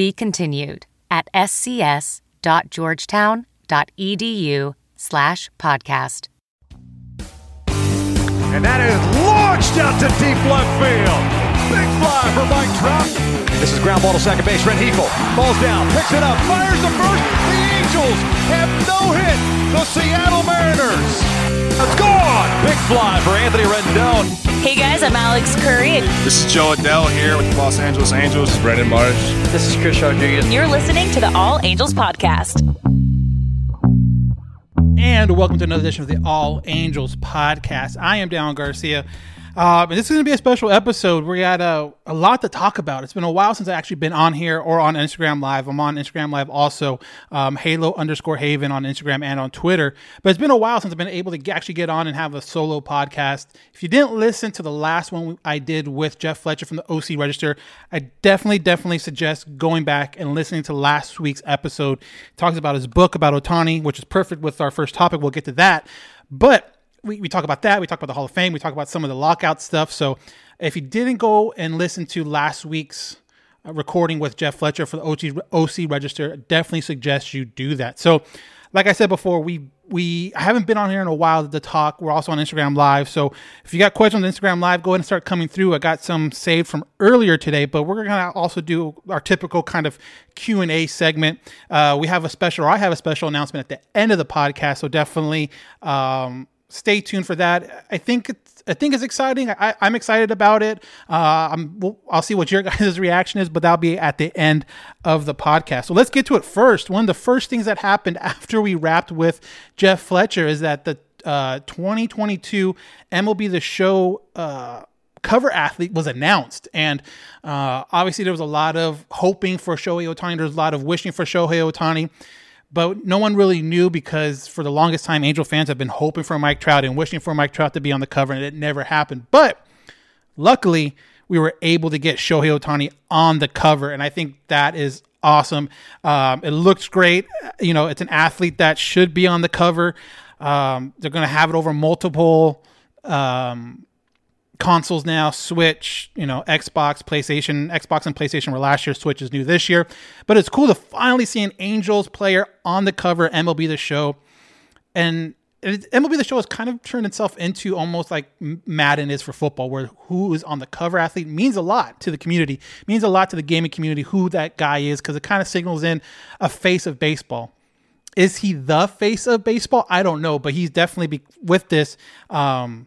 Be continued at scs.georgetown.edu slash podcast. And that is launched out to deep left field. Big fly for Mike Trout. This is ground ball to second base. Red Heagle falls down, picks it up, fires the first. The Angels have no hit. The Seattle Mariners. It's gone. Big fly for Anthony Rendon. Hey guys, I'm Alex Curry. This is Jo Adell here with the Los Angeles Angels. This is Brandon Marsh. This is Chris Rodriguez. You're listening to the All Angels Podcast. And welcome to another edition of the All Angels Podcast. I am Dallin Garcia. Uh, and this is going to be a special episode. Where we got a, a lot to talk about. It's been a while since I actually been on here or on Instagram Live. I'm on Instagram Live also, um, Halo underscore Haven on Instagram and on Twitter. But it's been a while since I've been able to actually get on and have a solo podcast. If you didn't listen to the last one I did with Jeff Fletcher from the OC Register, I definitely, definitely suggest going back and listening to last week's episode. It talks about his book about Ohtani, which is perfect with our first topic. We'll get to that. But we, we talk about that. We talk about the Hall of Fame. We talk about some of the lockout stuff. So if you didn't go and listen to last week's uh, recording with Jeff Fletcher for the OC, OC Register, definitely suggest you do that. So, like I said before, we we I haven't been on here in a while to talk. We're also on Instagram Live. So if you got questions on Instagram Live, go ahead and start coming through. I got some saved from earlier today, but we're gonna also do our typical kind of Q and A segment. Uh, we have a special, or I have a special announcement at the end of the podcast. So definitely. Um, stay tuned for that. I think it's, I think it's exciting. I, am excited about it. Uh, I'm, we'll, I'll see what your guys' reaction is, but that'll be at the end of the podcast. So let's get to it first. One of the first things that happened after we wrapped with Jeff Fletcher is that the uh, 2022 MLB The Show uh, cover athlete was announced. And uh, obviously, there was a lot of hoping for Shohei Ohtani. There was a lot of wishing for Shohei Ohtani but no one really knew because for the longest time, Angel fans have been hoping for Mike Trout and wishing for Mike Trout to be on the cover, and it never happened. But luckily, we were able to get Shohei Ohtani on the cover, and I think that is awesome. Um, it looks great. You know, it's an athlete that should be on the cover. Um, they're going to have it over multiple um, consoles now switch you know xbox playstation. Xbox and playstation were last year switch is new this year. But it's cool to finally see an angels player on the cover mlb the show. And mlb the show has kind of turned itself into almost like madden is for football where who is on the cover athlete means a lot to the community means a lot to the gaming community who that guy is because it kind of signals in a face of baseball. Is he the face of baseball? I don't know but he's definitely be, with this um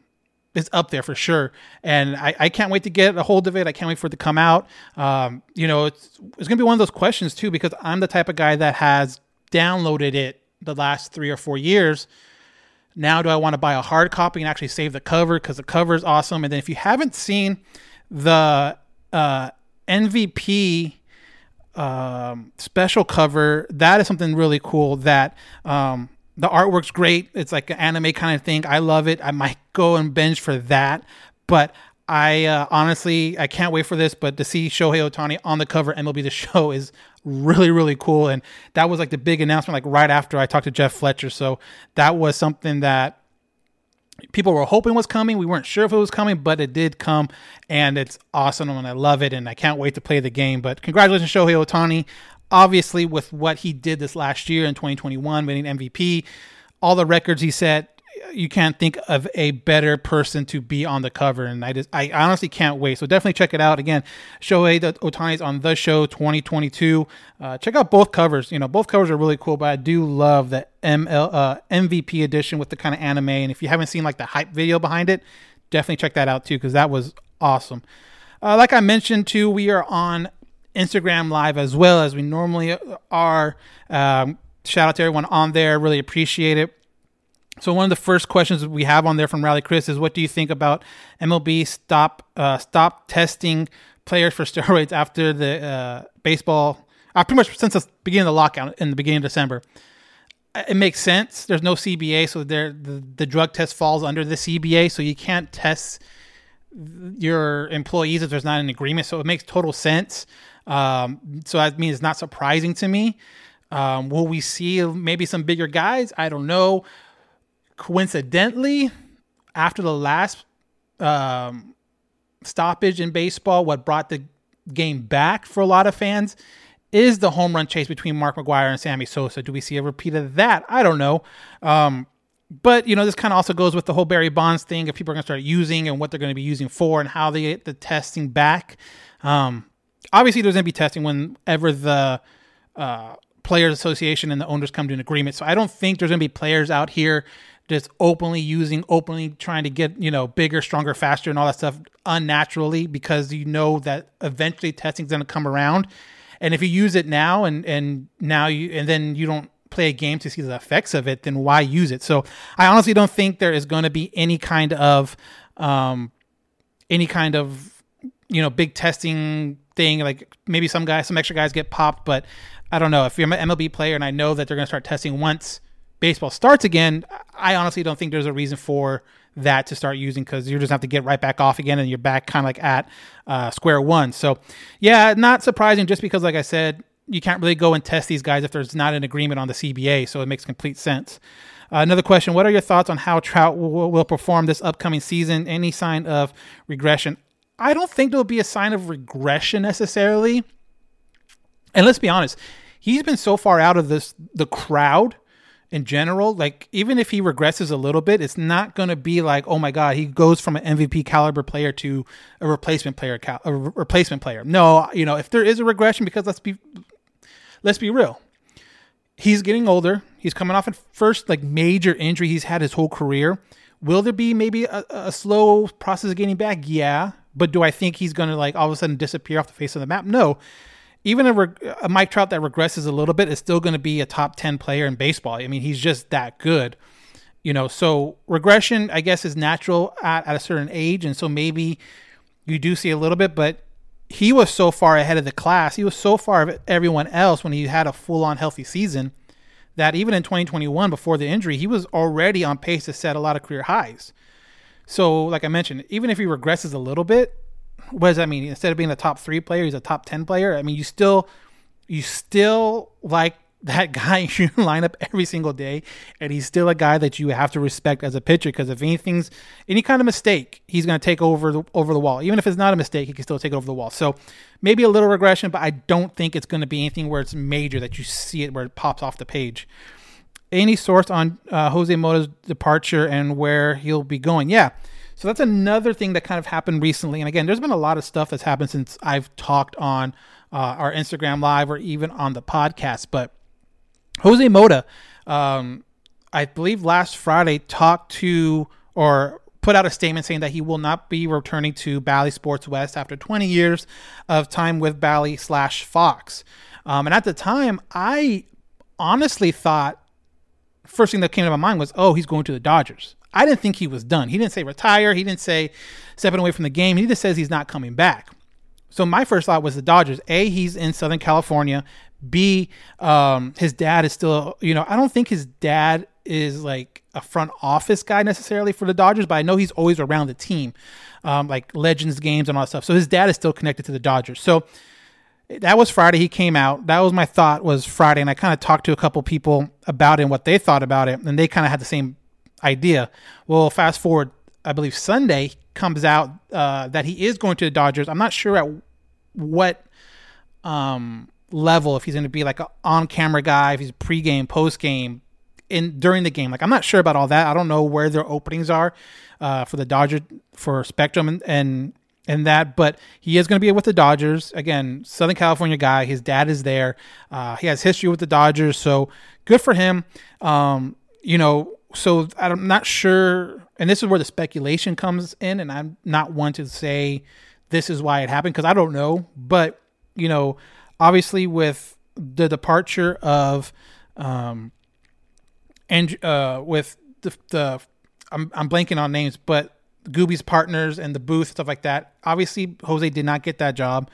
is up there for sure. And I, I can't wait to get a hold of it. I can't wait for it to come out. Um, you know, it's it's gonna be one of those questions too because I'm the type of guy that has downloaded it the last three or four years. Now, do I want to buy a hard copy and actually save the cover because the cover is awesome? And then if you haven't seen the uh, MVP um, special cover, that is something really cool that um, the artwork's great. It's like an anime kind of thing. I love it. I might go and binge for that. But I uh, honestly, I can't wait for this. But to see Shohei Ohtani on the cover MLB The Show is really, really cool. And that was like the big announcement, like right after I talked to Jeff Fletcher. So that was something that people were hoping was coming. We weren't sure if it was coming, but it did come, and it's awesome, and I love it, and I can't wait to play the game. But congratulations, Shohei Ohtani obviously with what he did this last year in 2021, winning MVP, all the records he set, you can't think of a better person to be on the cover. And I just, I honestly can't wait. So definitely check it out. Again, Shohei Ohtani's on the show 2022. Uh, check out both covers. You know, both covers are really cool, but I do love the ML, uh, MVP edition with the kind of anime. And if you haven't seen like the hype video behind it, definitely check that out too, because that was awesome. Uh, like I mentioned too, we are on Instagram Live as well as we normally are. Um, shout out to everyone on there. Really appreciate it. So one of the first questions we have on there from Rally Chris is, "What do you think about MLB stop uh, stop testing players for steroids after the uh, baseball uh, pretty much since the beginning of the lockout in the beginning of December. Uh, It makes sense. There's no CBA, so there the, the drug test falls under the CBA, so you can't test your employees if there's not an agreement. So it makes total sense. Um, so that means it's not surprising to me. Um, will we see maybe some bigger guys? I don't know. Coincidentally, after the last um, stoppage in baseball, what brought the game back for a lot of fans is the home run chase between Mark McGwire and Sammy Sosa. Do we see a repeat of that? I don't know. Um, but you know, this kind of also goes with the whole Barry Bonds thing. If people are going to start using and what they're going to be using for, and how they get the testing back. Um, obviously, there's going to be testing whenever the uh, players association and the owners come to an agreement. So I don't think there's going to be players out here just openly using, openly trying to get you know bigger, stronger, faster, and all that stuff unnaturally because you know that eventually testing's going to come around. And if you use it now and and now you and then you don't play a game to see the effects of it, then why use it? So I honestly don't think there is going to be any kind of um, any kind of you know big testing thing. Like maybe some guys, some extra guys get popped, but I don't know if you're an MLB player and I know that they're going to start testing once baseball starts again. I honestly don't think there's a reason for that to start using because you're just have to get right back off again and you're back kind of like at uh, square one. So yeah, not surprising just because like I said, you can't really go and test these guys if there's not an agreement on the CBA. So it makes complete sense. Uh, another question: What are your thoughts on how Trout will, will perform this upcoming season? Any sign of regression? I don't think there'll be a sign of regression necessarily. And let's be honest, he's been so far out of this the crowd in general. Like even if he regresses a little bit, it's not going to be like, oh my god, he goes from an MVP caliber player to a replacement player, a re- replacement player. No, you know, if there is a regression, because let's be let's be real, he's getting older. He's coming off a first like major injury he's had his whole career. Will there be maybe a, a slow process of getting back? Yeah, but do I think he's going to like all of a sudden disappear off the face of the map? No. Even a, reg- a Mike Trout that regresses a little bit is still going to be a top 10 player in baseball. I mean, he's just that good. You know, so regression, I guess, is natural at, at a certain age. And so maybe you do see a little bit, but he was so far ahead of the class. He was so far of everyone else when he had a full on healthy season that even in 2021, before the injury, he was already on pace to set a lot of career highs. So, like I mentioned, even if he regresses a little bit, what does that mean? Instead of being a top three player, he's a top 10 player. I mean, you still, you still like that guy you line up every single day, and he's still a guy that you have to respect as a pitcher. Because if anything's any kind of mistake, he's going to take over the over the wall. Even if it's not a mistake, he can still take over the wall. So maybe a little regression, but I don't think it's going to be anything where it's major that you see it where it pops off the page. Any source on uh, Jose Mota's departure and where he'll be going? Yeah. So that's another thing that kind of happened recently. And again, there's been a lot of stuff that's happened since I've talked on uh, our Instagram live or even on the podcast. But Jose Mota, um, I believe last Friday talked to or put out a statement saying that he will not be returning to Bally Sports West after 20 years of time with Bally slash Fox. Um, and at the time, I honestly thought first thing that came to my mind was, oh, he's going to the Dodgers. I didn't think he was done. He didn't say retire. He didn't say stepping away from the game. He just says he's not coming back. So my first thought was the Dodgers. A, he's in Southern California. B, um, his dad is still, you know, I don't think his dad is like a front office guy necessarily for the Dodgers, but I know he's always around the team, um, like Legends games and all that stuff. So his dad is still connected to the Dodgers. So that was Friday. He came out. That was my thought was Friday, and I kind of talked to a couple people about it and what they thought about it, and they kind of had the same idea. Well, fast forward, I believe Sunday comes out uh, that he is going to the Dodgers. I'm not sure at what um, level if he's going to be like an on-camera guy, if he's pregame, postgame, in during the game. Like I'm not sure about all that. I don't know where their openings are uh, for the Dodgers for Spectrum and and and that, but he is going to be with the Dodgers again. Southern California guy. His dad is there. Uh, he has history with the Dodgers, so good for him. Um, you know, so I'm not sure, and this is where the speculation comes in, and I'm not one to say this is why it happened because I don't know, but you know, obviously with the departure of um, and uh, with the, the I'm, I'm blanking on names, but Gooby's partners and the booth stuff like that. Obviously, Jose did not get that job.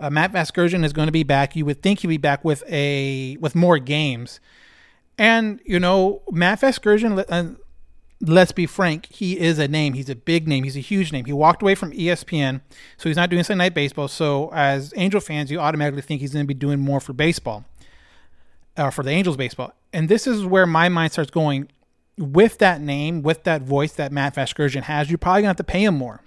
Uh, Matt Vasgersian is going to be back. You would think he'd be back with a with more games. And you know, Matt Vasgersian. Uh, let's be frank, he is a name. He's a big name. He's a huge name. He walked away from ESPN, so he's not doing Sunday Night Baseball. So as Angel fans, you automatically think he's going to be doing more for baseball, uh, for the Angels baseball. And this is where my mind starts going. With that name, with that voice that Matt Vasgersian has, you're probably to have to pay him more.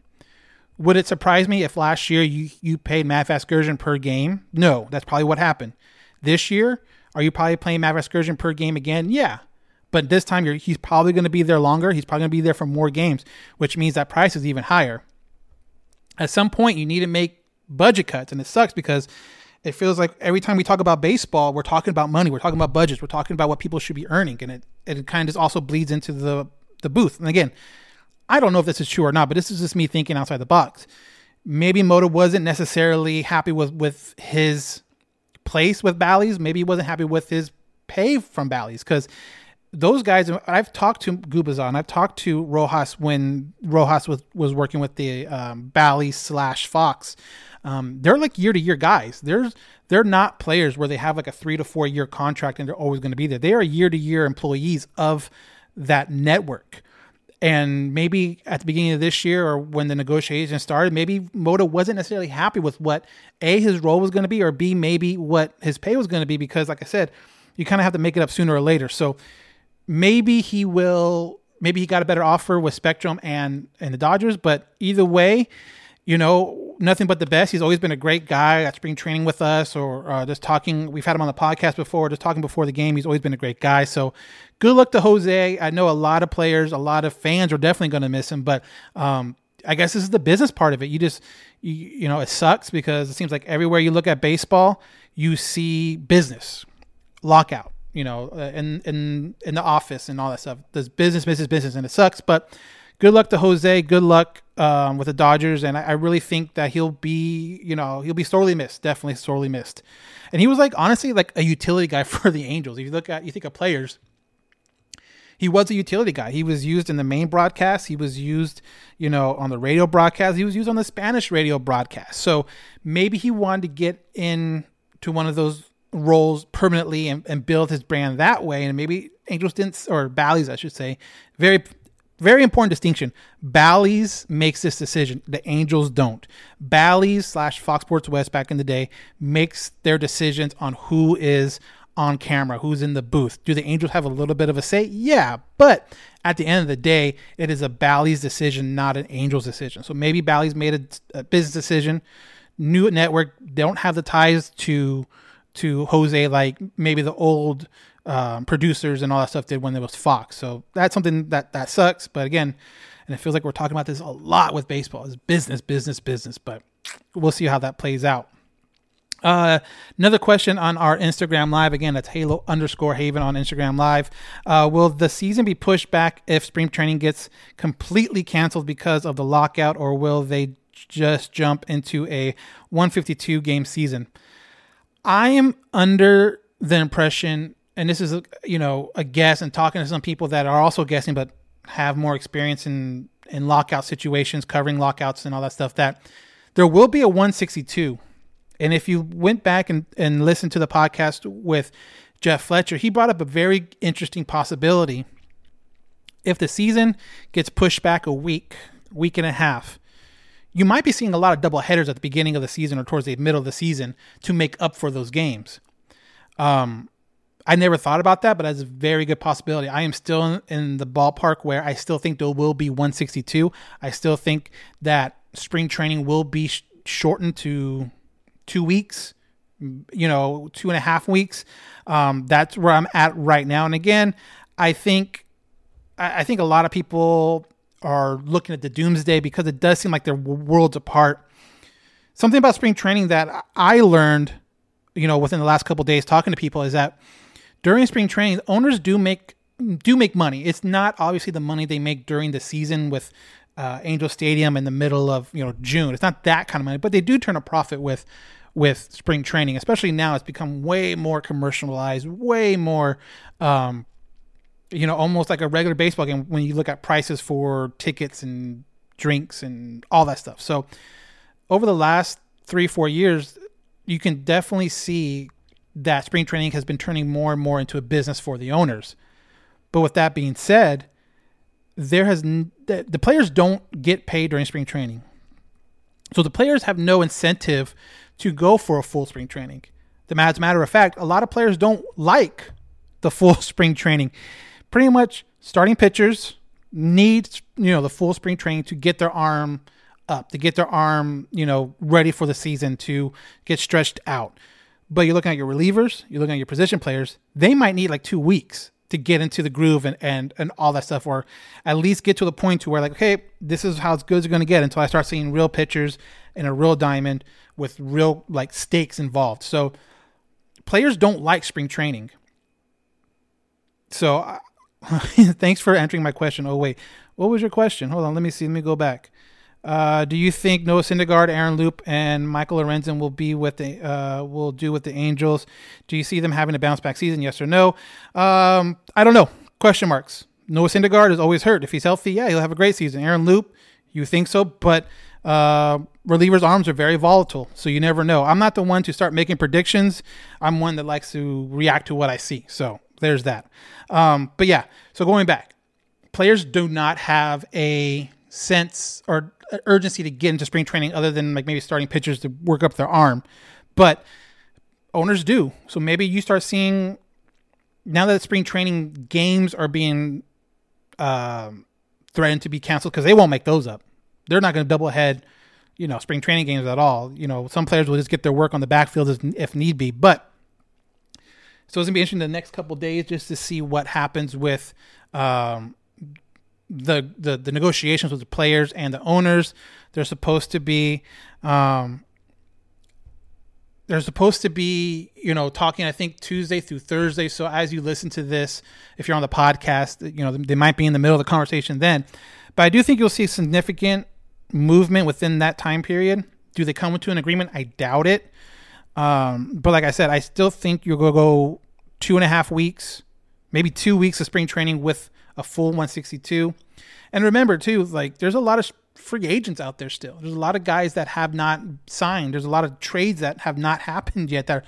Would it surprise me if last year you, you paid Matt Vasgersian per game? No, that's probably what happened. This year, are you probably playing Matt Vasgersian per game again? Yeah. But this time he's probably going to be there longer. He's probably going to be there for more games, which means that price is even higher. At some point, you need to make budget cuts, and it sucks because it feels like every time we talk about baseball, we're talking about money, we're talking about budgets, we're talking about what people should be earning, and it it kind of just also bleeds into the the booth. And again, I don't know if this is true or not, but this is just me thinking outside the box. Maybe Mota wasn't necessarily happy with with his place with Bally's. Maybe he wasn't happy with his pay from Bally's because those guys. I've talked to Gubicza, I've talked to Rojas when Rojas was was working with the um, Bally's slash Fox um, they're like year to year guys. There's they're not players where they have like a three to four year contract and they're always going to be there. They are year to year employees of that network. And maybe at the beginning of this year or when the negotiations started, maybe Mota wasn't necessarily happy with what A, his role was going to be, or B, maybe what his pay was going to be, because like I said, you kind of have to make it up sooner or later. So maybe he will, maybe he got a better offer with Spectrum and, and the Dodgers, but either way, you know, nothing but the best. He's always been a great guy at spring training with us or uh, just talking. We've had him on the podcast before, just talking before the game. He's always been a great guy. So good luck to Jose. I know a lot of players, a lot of fans are definitely going to miss him, but um, I guess this is the business part of it. You just, you, you know, it sucks because it seems like everywhere you look at baseball, you see business, lockout, you know, uh, in, in, in the office and all that stuff. There's business, business, business, and it sucks, but good luck to Jose. Good luck um, with the Dodgers, and I, I, really think that he'll be, you know, he'll be sorely missed. Definitely sorely missed. And he was like, honestly, like a utility guy for the Angels. If you look at, you think of players, he was a utility guy. He was used in the main broadcast. He was used, you know, on the radio broadcast. He was used on the Spanish radio broadcast. So maybe he wanted to get in to one of those roles permanently and, and build his brand that way. And maybe Angels didn't, or Bally's, I should say, very very important distinction. Bally's makes this decision. The Angels don't. Bally's slash Fox Sports West back in the day makes their decisions on who is on camera, who's in the booth. Do the Angels have a little bit of a say? Yeah, but at the end of the day, it is a Bally's decision, not an Angels decision. So maybe Bally's made a, a business decision. New network don't have the ties to to Jose like maybe the old um, producers and all that stuff did when it was Fox. So that's something that that sucks. But again, and it feels like we're talking about this a lot with baseball. It's business, business, business. But we'll see how that plays out. Uh, another question on our Instagram live. Again, that's Halo underscore Haven on Instagram live. Uh, will the season be pushed back if spring training gets completely canceled because of the lockout, or will they just jump into a 152 game season? I am under the impression and this is you know a guess and talking to some people that are also guessing but have more experience in in lockout situations covering lockouts and all that stuff that there will be a 162 and if you went back and, and listened to the podcast with jeff fletcher he brought up a very interesting possibility. If the season gets pushed back a week week and a half you might be seeing a lot of double headers at the beginning of the season or towards the middle of the season to make up for those games um, I never thought about that, but that's a very good possibility. I am still in, the ballpark where I still think there will be 162. I still think that spring training will be sh- shortened to two weeks, you know, two and a half weeks. Um, that's where I'm at right now. And again, I think I, I think a lot of people are looking at the doomsday because it does seem like they're worlds apart. Something about spring training that I learned, you know, within the last couple days talking to people is that during spring training, owners do make do make money. It's not obviously the money they make during the season with uh, Angel Stadium in the middle of you know June. It's not that kind of money, but they do turn a profit with with spring training. Especially now, it's become way more commercialized, way more. Um, you know, almost like a regular baseball game when you look at prices for tickets and drinks and all that stuff. So, over the last three, four years, you can definitely see that spring training has been turning more and more into a business for the owners. But with that being said, there has the, the players don't get paid during spring training. So the players have no incentive to go for a full spring training. As a matter of fact, a lot of players don't like the full spring training. Pretty much starting pitchers need you know the full spring training to get their arm up, to get their arm, you know, ready for the season to get stretched out. But you're looking at your relievers, you're looking at your position players, they might need like two weeks to get into the groove and, and, and all that stuff, or at least get to the point to where like, okay, this is how good it's going to get until I start seeing real pitchers in a real diamond with real like stakes involved. So players don't like spring training. So thanks for answering my question. Oh wait, what was your question? Hold on, let me see. Let me go back. Uh, do you think Noah Syndergaard, Aaron Loup, and Michael Lorenzen will be with the uh, will do with the Angels? Do you see them having a bounce back season? Yes or no? Um, I don't know. Question marks. Noah Syndergaard is always hurt. If he's healthy, yeah, he'll have a great season. Aaron Loup, you think so? But uh, relievers' arms are very volatile, so you never know. I'm not the one to start making predictions. I'm one that likes to react to what I see. So there's that. Um, but yeah, so going back, players do not have a sense or urgency to get into spring training other than like maybe starting pitchers to work up their arm. But owners do. So maybe you start seeing now that spring training games are being um, threatened to be canceled because they won't make those up. They're not going to double head, you know, spring training games at all. You know, some players will just get their work on the backfield if, if need be. But so it's gonna be interesting the next couple days just to see what happens with um, the, the the negotiations with the players and the owners. They're supposed to be um, they're supposed to be you know talking I think Tuesday through Thursday. So as you listen to this, if you're on the podcast, you know they might be in the middle of the conversation then. But I do think you'll see significant movement within that time period. Do they come to an agreement? I doubt it. Um, but like I said, I still think you're gonna go two and a half weeks, maybe two weeks of spring training with a full 162. And remember too, like there's a lot of free agents out there still. There's a lot of guys that have not signed. There's a lot of trades that have not happened yet that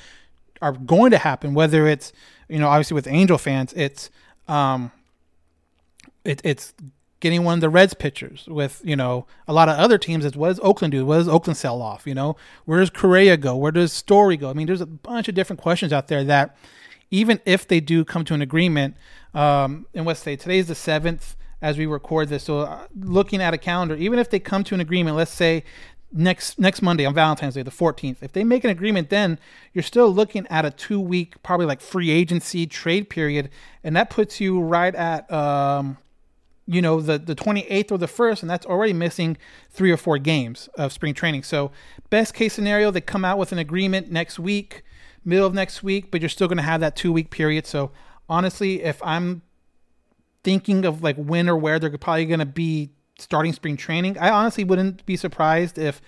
are, are going to happen. Whether it's you know obviously with Angel fans, it's um, it, it's getting one of the Reds pitchers with you know a lot of other teams. It's what does Oakland do? What does Oakland sell off? You know where does Correa go? Where does Story go? I mean, there's a bunch of different questions out there that even if they do come to an agreement, um, and let's say today's the seventh as we record this. So uh, looking at a calendar, even if they come to an agreement, let's say next next Monday on Valentine's Day, the 14th, if they make an agreement, then you're still looking at a two week, probably like free agency trade period, and that puts you right at um, you know the the 28th or the 1st and that's already missing three or four games of spring training so best case scenario they come out with an agreement next week middle of next week, but you're still going to have that two week period. So honestly, if I'm thinking of like when or where they're probably going to be starting spring training, I honestly wouldn't be surprised if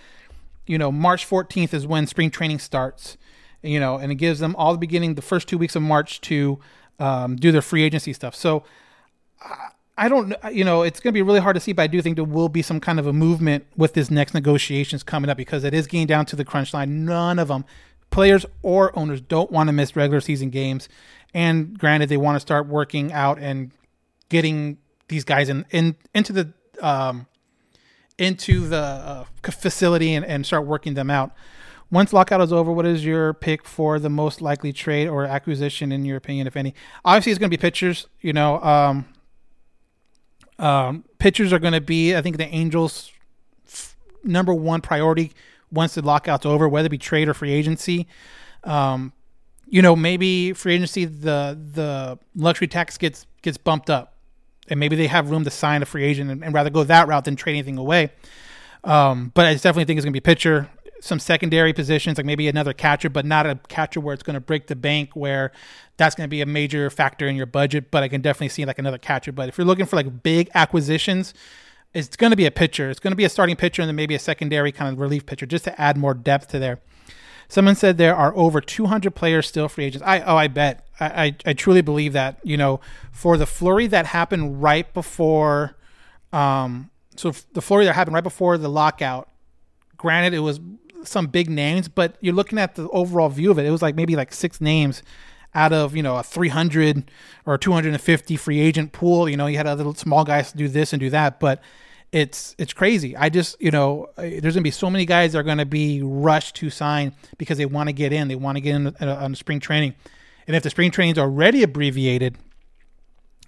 you know March 14th is when spring training starts. You know, and it gives them all the beginning, the first two weeks of March to um, do their free agency stuff. So. I don't, you know, it's going to be really hard to see, but I do think there will be some kind of a movement with this next negotiations coming up because it is getting down to the crunch line. None of them players or owners don't want to miss regular season games. And granted, they want to start working out and getting these guys in, in into the um, into the uh, facility and, and start working them out. Once lockout is over, what is your pick for the most likely trade or acquisition in your opinion, if any? Obviously, it's going to be pitchers. You know, um, um, pitchers are going to be, I think, the Angels' f- number one priority once the lockout's over, whether it be trade or free agency. Um, you know, maybe free agency the the luxury tax gets gets bumped up, and maybe they have room to sign a free agent and, and rather go that route than trade anything away. Um, but I definitely think it's going to be pitcher, some secondary positions, like maybe another catcher, but not a catcher where it's going to break the bank, where that's going to be a major factor in your budget. But I can definitely see like another catcher. But if you're looking for like big acquisitions, it's going to be a pitcher. It's going to be a starting pitcher and then maybe a secondary kind of relief pitcher just to add more depth to there. Someone said there are over 200 players still free agents. I oh I bet I, I, I truly believe that you know for the flurry that happened right before, um, so the flurry that happened right before the lockout. Granted, it was some big names, but you're looking at the overall view of it. It was like maybe like six names out of you know a 300 or 250 free agent pool. You know, you had other small guys to do this and do that, but it's it's crazy. I just you know there's gonna be so many guys that are gonna be rushed to sign because they want to get in. They want to get in uh, on spring training, and if the spring training is already abbreviated,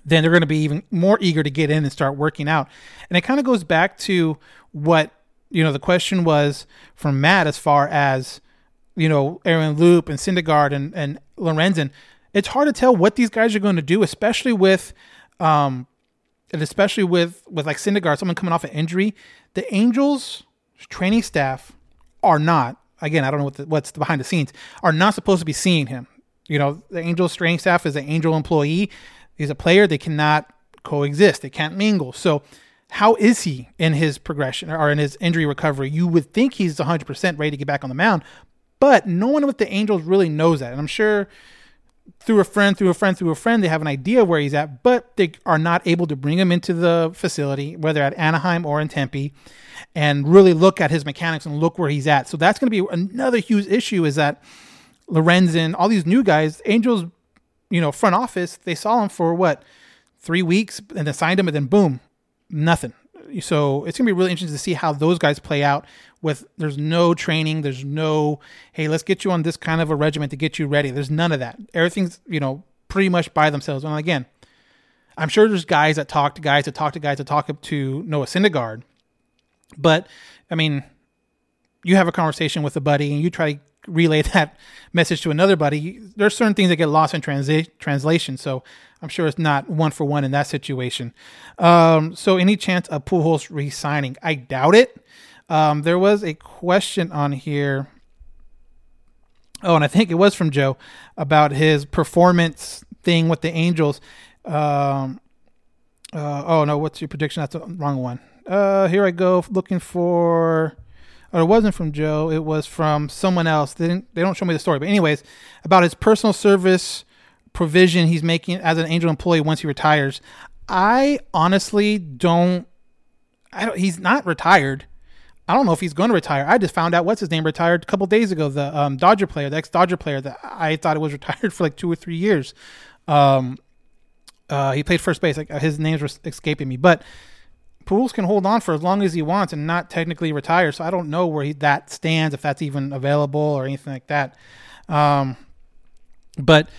then they're going to be even more eager to get in and start working out. And it kind of goes back to what you know the question was from Matt as far as you know Aaron Loup and Syndergaard and and Lorenzen. It's hard to tell what these guys are going to do, especially with um and especially with with like Syndergaard, someone coming off an injury. The Angels training staff are not again. I don't know what the, what's behind the scenes are not supposed to be seeing him. You know, the Angels training staff is an Angel employee. He's a player. They cannot coexist. They can't mingle. So how is he in his progression or in his injury recovery? You would think he's 100% ready to get back on the mound, but no one with the Angels really knows that. And I'm sure through a friend, through a friend, through a friend, they have an idea where he's at, but they are not able to bring him into the facility, whether at Anaheim or in Tempe, and really look at his mechanics and look where he's at. So that's going to be another huge issue is that Lorenzen, all these new guys, Angels, you know, front office, they saw him for what, three weeks and then signed him and then boom, nothing. So it's gonna be really interesting to see how those guys play out. With there's no training, there's no hey, let's get you on this kind of a regiment to get you ready. There's none of that. Everything's you know pretty much by themselves. And again, I'm sure there's guys that talk to guys that talk to guys that talk to Noah Syndergaard, but I mean, you have a conversation with a buddy and you try to relay that message to another buddy. There's certain things that get lost in transi- translation. So I'm sure it's not one for one in that situation. Um, so any chance of Pujols re-signing? I doubt it. Um, there was a question on here. Oh, and I think it was from Joe about his performance thing with the Angels. Um, uh, oh no, what's your prediction? That's the wrong one. Uh, here I go looking for. Or it wasn't from Joe. It was from someone else. They didn't. They don't show me the story. But anyways, about his personal service provision he's making as an Angel employee once he retires. I honestly don't. I don't. He's not retired. I don't know if he's going to retire. I just found out what's his name retired a couple days ago. The um, Dodger player, the ex Dodger player that I thought it was retired for like two or three years. Um, uh, he played first base. Like his names escaping me, but Pujols can hold on for as long as he wants and not technically retire. So I don't know where he, that stands, if that's even available or anything like that. Um, but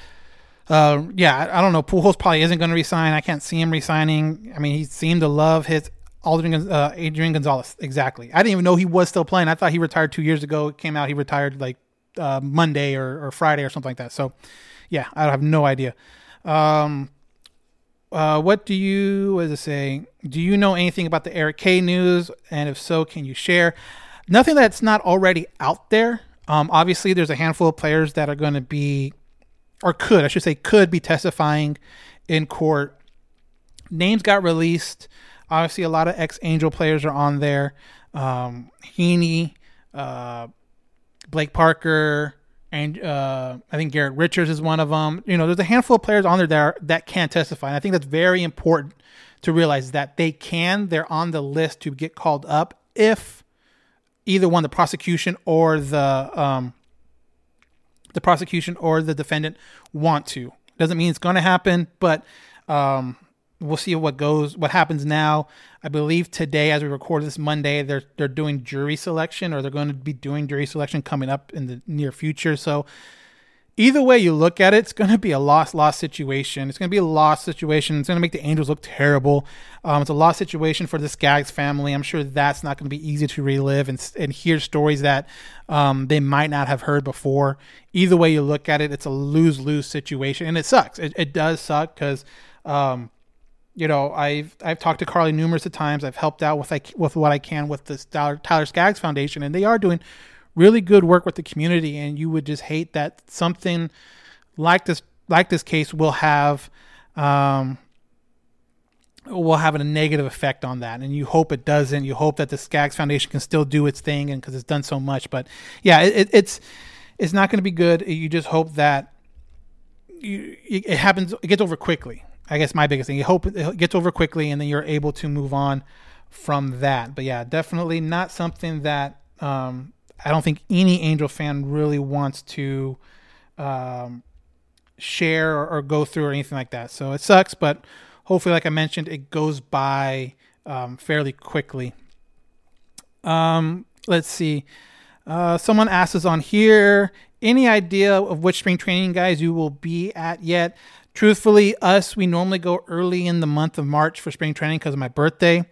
uh, yeah, I, don't know. Pujols probably isn't going to resign. I can't see him resigning. I mean, he seemed to love his Aldrin, uh, Adrian Gonzalez. Exactly. I didn't even know he was still playing. I thought he retired two years ago. It came out he retired like uh, Monday or, or Friday or something like that. So, yeah, I have no idea. Um, uh, what do you, what does it say? Do you know anything about the Eric Kay news? And if so, can you share? Nothing that's not already out there. Um, obviously, there's a handful of players that are going to be or could, I should say, could be testifying in court. Names got released. Obviously, a lot of ex Angel players are on there. Um, Heaney, uh, Blake Parker, and uh, I think Garrett Richards is one of them. You know, there's a handful of players on there that are, that can testify, and I think that's very important to realize that they can. They're on the list to get called up if either one, the prosecution or the um, the prosecution or the defendant want to. Doesn't mean it's going to happen, but um, we'll see what goes, what happens now. I believe today, as we record this Monday, they're they're doing jury selection, or they're going to be doing jury selection coming up in the near future. So either way you look at it, it's going to be a loss loss situation. It's going to be a loss situation. It's going to make the Angels look terrible. Um, it's a loss situation for the Skaggs family. I'm sure that's not going to be easy to relive and, and hear stories that um, they might not have heard before. Either way you look at it, it's a lose lose situation, and it sucks. It, it does suck because. Um, you know, I've I've talked to Carly numerous of times. I've helped out with like with what I can with the Tyler, Tyler Skaggs Foundation, and they are doing really good work with the community, and you would just hate that something like this like this case will have um, will have a negative effect on that, and you hope it doesn't. You hope that the Skaggs Foundation can still do its thing, and because it's done so much. But yeah, it, it's it's not going to be good. You just hope that you, it happens. It gets over quickly. I guess my biggest thing. You hope it gets over quickly, and then you're able to move on from that. But yeah, definitely not something that um, I don't think any Angel fan really wants to um, share or, or, go through or anything like that. So it sucks, but hopefully, like I mentioned, it goes by um, fairly quickly. Um, let's see. Uh, someone asks us on here any idea of which spring training guys you will be at yet? Truthfully, us, we normally go early in the month of March for spring training because of my birthday.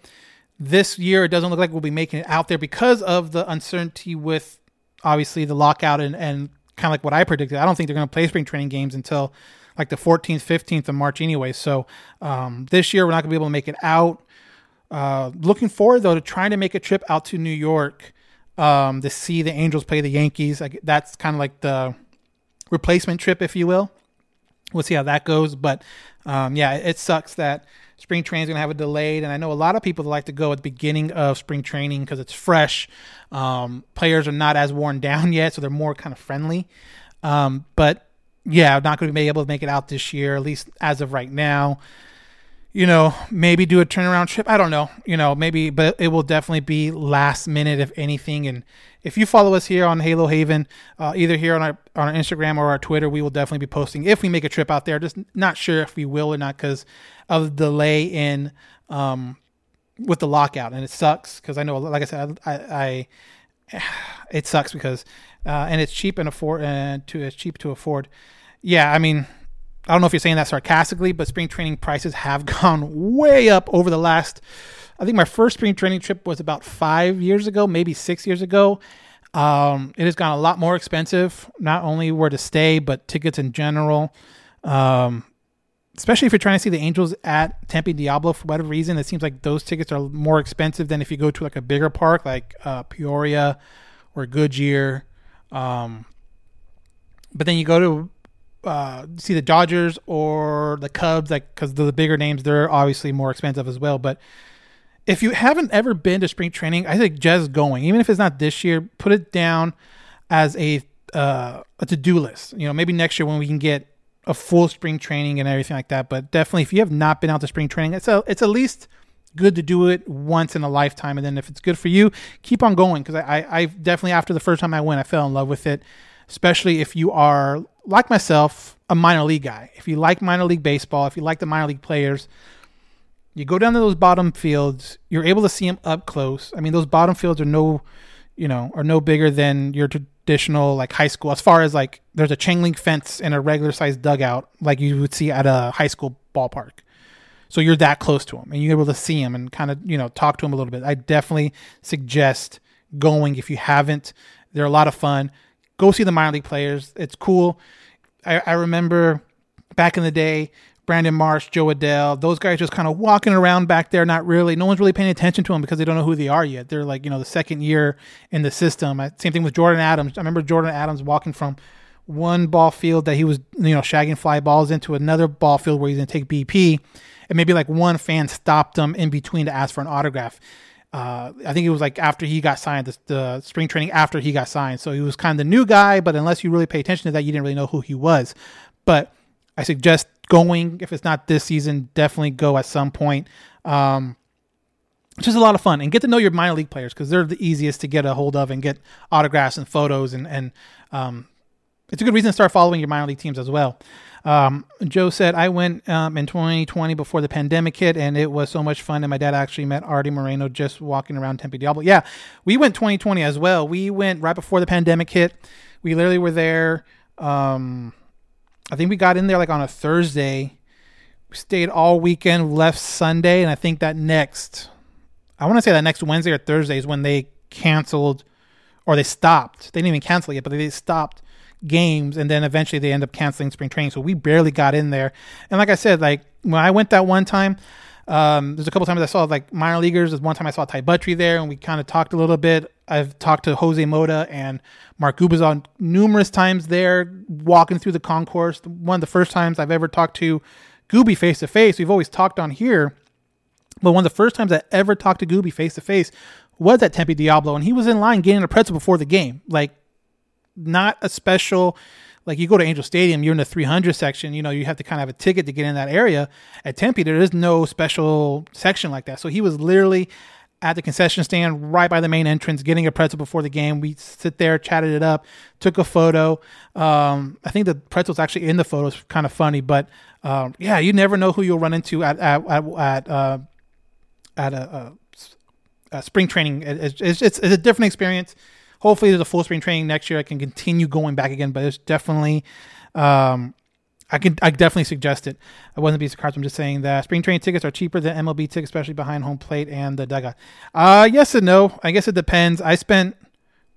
This year, it doesn't look like we'll be making it out there because of the uncertainty with obviously the lockout and, and kind of like what I predicted. I don't think they're going to play spring training games until like the 14th, 15th of March anyway. So um, this year, we're not going to be able to make it out. Uh, looking forward, though, to trying to make a trip out to New York um, to see the Angels play the Yankees. Like, that's kind of like the replacement trip, if you will. We'll see how that goes. But um, yeah, it sucks that spring training is going to have a delayed. And I know a lot of people like to go at the beginning of spring training because it's fresh. Um, players are not as worn down yet, so they're more kind of friendly. Um, but yeah, not going to be able to make it out this year, at least as of right now you know, maybe do a turnaround trip. I don't know, you know, maybe, but it will definitely be last minute if anything. And if you follow us here on Halo Haven, uh, either here on our on our Instagram or our Twitter, we will definitely be posting if we make a trip out there. Just not sure if we will or not because of the delay in um, with the lockout, and it sucks because I know, like I said, I, I it sucks because uh, and it's cheap and afford and to it's cheap to afford. Yeah, I mean I don't know if you're saying that sarcastically, but spring training prices have gone way up over the last. I think my first spring training trip was about five years ago, maybe six years ago. Um, it has gone a lot more expensive, not only where to stay, but tickets in general. Um, especially if you're trying to see the Angels at Tempe Diablo for whatever reason, it seems like those tickets are more expensive than if you go to like a bigger park like uh, Peoria or Goodyear. Um, but then you go to uh, see the Dodgers or the Cubs, like because the bigger names, they're obviously more expensive as well. But if you haven't ever been to spring training, I think just going, even if it's not this year, put it down as a uh, a to do list. You know, maybe next year when we can get a full spring training and everything like that. But definitely, if you have not been out to spring training, it's a, it's at least good to do it once in a lifetime. And then if it's good for you, keep on going. Because I, I, I definitely after the first time I went, I fell in love with it especially if you are like myself, a minor league guy. If you like minor league baseball, if you like the minor league players, you go down to those bottom fields, you're able to see them up close. I mean, those bottom fields are no, you know, are no bigger than your traditional like high school. As far as like there's a chain link fence and a regular sized dugout like you would see at a high school ballpark. So you're that close to them and you're able to see them and kind of, you know, talk to them a little bit. I definitely suggest going if you haven't. They're a lot of fun go see the minor league players. It's cool. I, I remember back in the day, Brandon Marsh, Jo Adell, those guys just kind of walking around back there, not really. No one's really paying attention to them because they don't know who they are yet. They're like, you know, the second year in the system. Same thing with Jordyn Adams. I remember Jordyn Adams walking from one ball field that he was, you know, shagging fly balls into another ball field where he's going to take BP. And maybe like one fan stopped him in between to ask for an autograph uh, I think it was like after he got signed, the, the, spring training after he got signed. So he was kind of the new guy, but unless you really pay attention to that, you didn't really know who he was. But I suggest going, if it's not this season, definitely go at some point. Um, it's just a lot of fun and get to know your minor league players because they're the easiest to get a hold of and get autographs and photos and, and um, it's a good reason to start following your minor league teams as well. Um, Joe said, I went um, in 2020 before the pandemic hit, and it was so much fun. And my dad actually met Arte Moreno just walking around Tempe Diablo. Yeah, we went 2020 as well. We went right before the pandemic hit. We literally were there. Um, I think we got in there like on a Thursday. We stayed all weekend, left Sunday, and I think that next, I want to say that next Wednesday or Thursday is when they canceled or they stopped. They didn't even cancel it yet, but they stopped games and then eventually they end up canceling spring training. So we barely got in there. And like i said like when i went that one time um, there's a couple times i saw like minor leaguers. There's one time i saw ty buttrey there and we kind of talked a little bit. I've talked to jose mota and mark gubicza numerous times there walking through the concourse. One of the first times i've ever talked to gooby face to face we've always talked on here but one of the first times i ever talked to gooby face to face was at tempe diablo and he was in line getting a pretzel before the game. Like not a special like you go to Angel Stadium, you're in the 300 section, you know, you have to kind of have a ticket to get in that area. At Tempe, there is no special section like that. So he was literally at the concession stand right by the main entrance, getting a pretzel before the game. We sit there, chatted it up, took a photo. Um, I think the pretzel's actually in the photo. It's kind of funny, but um, yeah, you never know who you'll run into at at at, at, uh, at a, a, a, spring training. It's, it's, it's, a different experience. Hopefully, there's a full spring training next year. I can continue going back again, but it's definitely. Um, I can I definitely suggest it. I wasn't being cards. I'm just saying that spring training tickets are cheaper than MLB tickets, especially behind home plate and the dugout. Uh yes and no. I guess it depends. I spent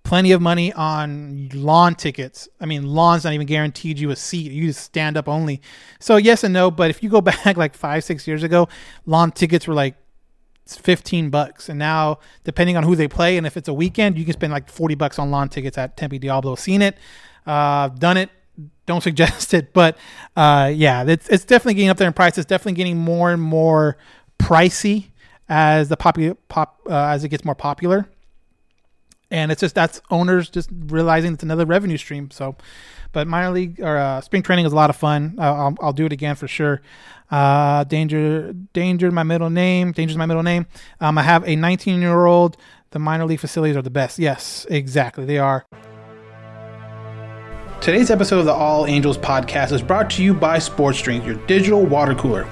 plenty of money on lawn tickets. I mean, lawn's not even guaranteed you a seat. You just stand up only. So yes and no. But if you go back like five six years ago, lawn tickets were like 15 bucks and now depending on who they play and if it's a weekend you can spend like 40 bucks on lawn tickets at tempe diablo seen it uh, done it don't suggest it, but uh, yeah, it's it's definitely getting up there in price. It's definitely getting more and more pricey as the popu- pop uh, as it gets more popular. And it's just that's owners just realizing it's another revenue stream. So, but minor league or uh, spring training is a lot of fun. I'll, I'll do it again for sure. Uh, danger, danger, my middle name. Danger's my middle name. Um, I have a 19 year old. The minor league facilities are the best. Yes, exactly, they are. Today's episode of the All Angels podcast is brought to you by Sports Drink, your digital water cooler.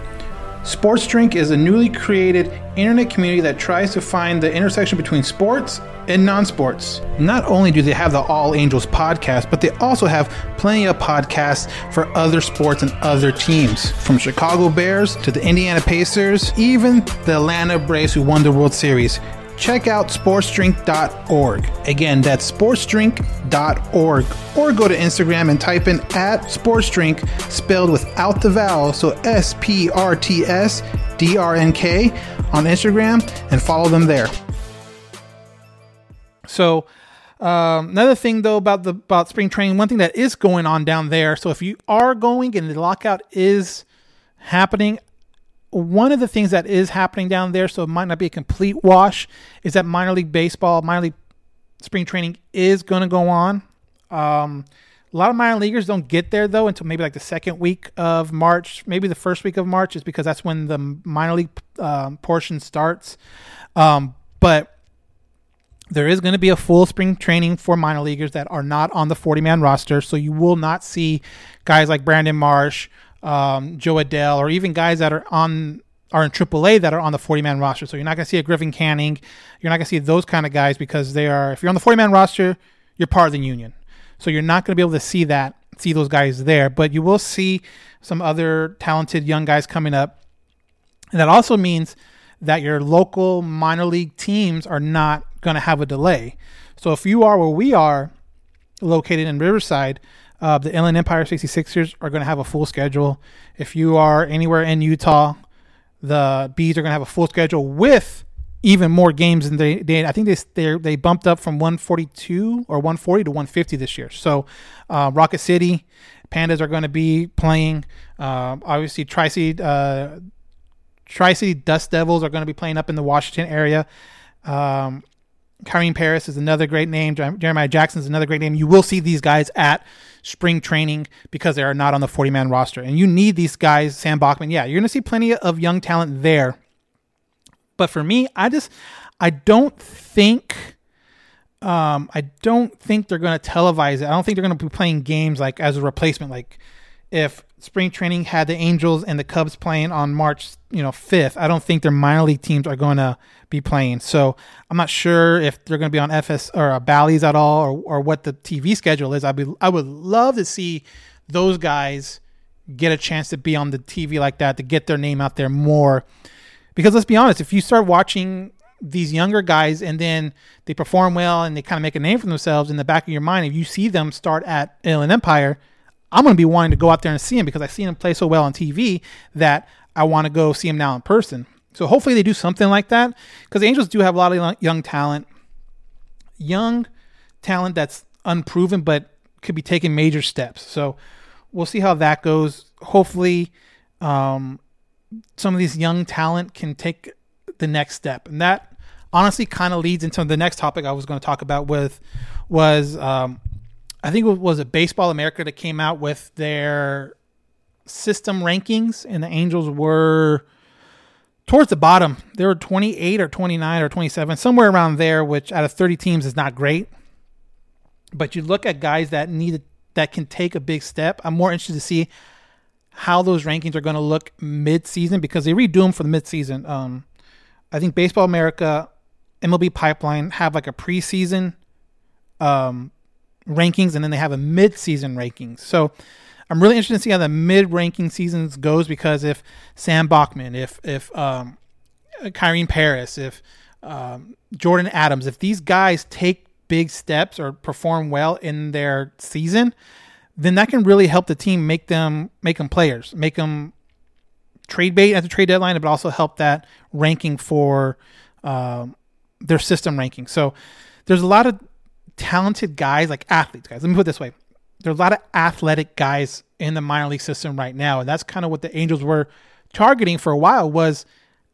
Sports Drink is a newly created internet community that tries to find the intersection between sports and non sports. Not only do they have the All Angels podcast, but they also have plenty of podcasts for other sports and other teams, from Chicago Bears to the Indiana Pacers, even the Atlanta Braves who won the World Series check out sportsdrink.org. Again, that's sportsdrink.org. Or go to Instagram and type in at sportsdrink, spelled without the vowel, so S P R T S D R N K on Instagram and follow them there. So, um, another thing though about the about spring training, one thing that is going on down there. So if you are going and the lockout is happening, one of the things that is happening down there, so it might not be a complete wash, is that minor league baseball, minor league spring training is going to go on. Um, a lot of minor leaguers don't get there though until maybe like the second week of March, maybe the first week of March, is because that's when the minor league um, portion starts. Um, but there is going to be a full spring training for minor leaguers that are not on the 40 man roster. So you will not see guys like Brandon Marsh, um, Jo Adell, or even guys that are on are in AAA that are on the 40 man roster. So you're not going to see a Griffin Canning. You're not going to see those kind of guys because they are. If you're on the 40 man roster, you're part of the union. So you're not going to be able to see that, see those guys there. But you will see some other talented young guys coming up. And that also means that your local minor league teams are not going to have a delay. So if you are where we are, located in Riverside, uh, the Inland Empire 66ers are going to have a full schedule. If you are anywhere in Utah, the Bees are going to have a full schedule with even more games than they, did. I think they they bumped up from 142 or 140 to 150 this year. So uh, Rocket City Pandas are going to be playing. Uh, obviously, Tri City uh, Tri City Dust Devils are going to be playing up in the Washington area. Um, Kyren Paris is another great name. Jeremiah Jackson is another great name. You will see these guys at spring training because they are not on the 40 man roster. And you need these guys, Sam Bachman. Yeah, you're going to see plenty of young talent there. But for me, I just, I don't think. Um, I don't think they're going to televise it. I don't think they're going to be playing games like as a replacement. Like if spring training had the Angels and the Cubs playing on March, you know, 5th. I don't think their minor league teams are going to be playing. So I'm not sure if they're going to be on FS or uh, Bally's at all or, or what the TV schedule is. I'd be, I would love to see those guys get a chance to be on the TV like that, to get their name out there more. Because let's be honest, if you start watching these younger guys and then they perform well and they kind of make a name for themselves in the back of your mind, if you see them start at Inland Empire – I'm going to be wanting to go out there and see him because I've seen him play so well on TV that I want to go see him now in person. So hopefully they do something like that because the Angels do have a lot of young talent, young talent that's unproven but could be taking major steps. So we'll see how that goes. Hopefully, um, some of these young talent can take the next step, and that honestly kind of leads into the next topic I was going to talk about with was um, I think it was it Baseball America that came out with their system rankings, and the Angels were towards the bottom. They were 28 or 29 or 27, somewhere around there, which out of 30 teams is not great. But you look at guys that need that can take a big step. I'm more interested to see how those rankings are going to look mid-season because they redo them for the mid-season. Um, I think Baseball America, MLB Pipeline have like a preseason um, rankings, and then they have a mid-season rankings. So I'm really interested to see how the mid-ranking seasons goes because if Sam Bachman, if if um, Kyren Paris, if um, Jordyn Adams, if these guys take big steps or perform well in their season, then that can really help the team make them make them players, make them trade bait at the trade deadline, but also help that ranking for uh, their system ranking. So there's a lot of talented guys, like athletes, guys. Let me put it this way: there's a lot of athletic guys in the minor league system right now, and that's kind of what the Angels were targeting for a while was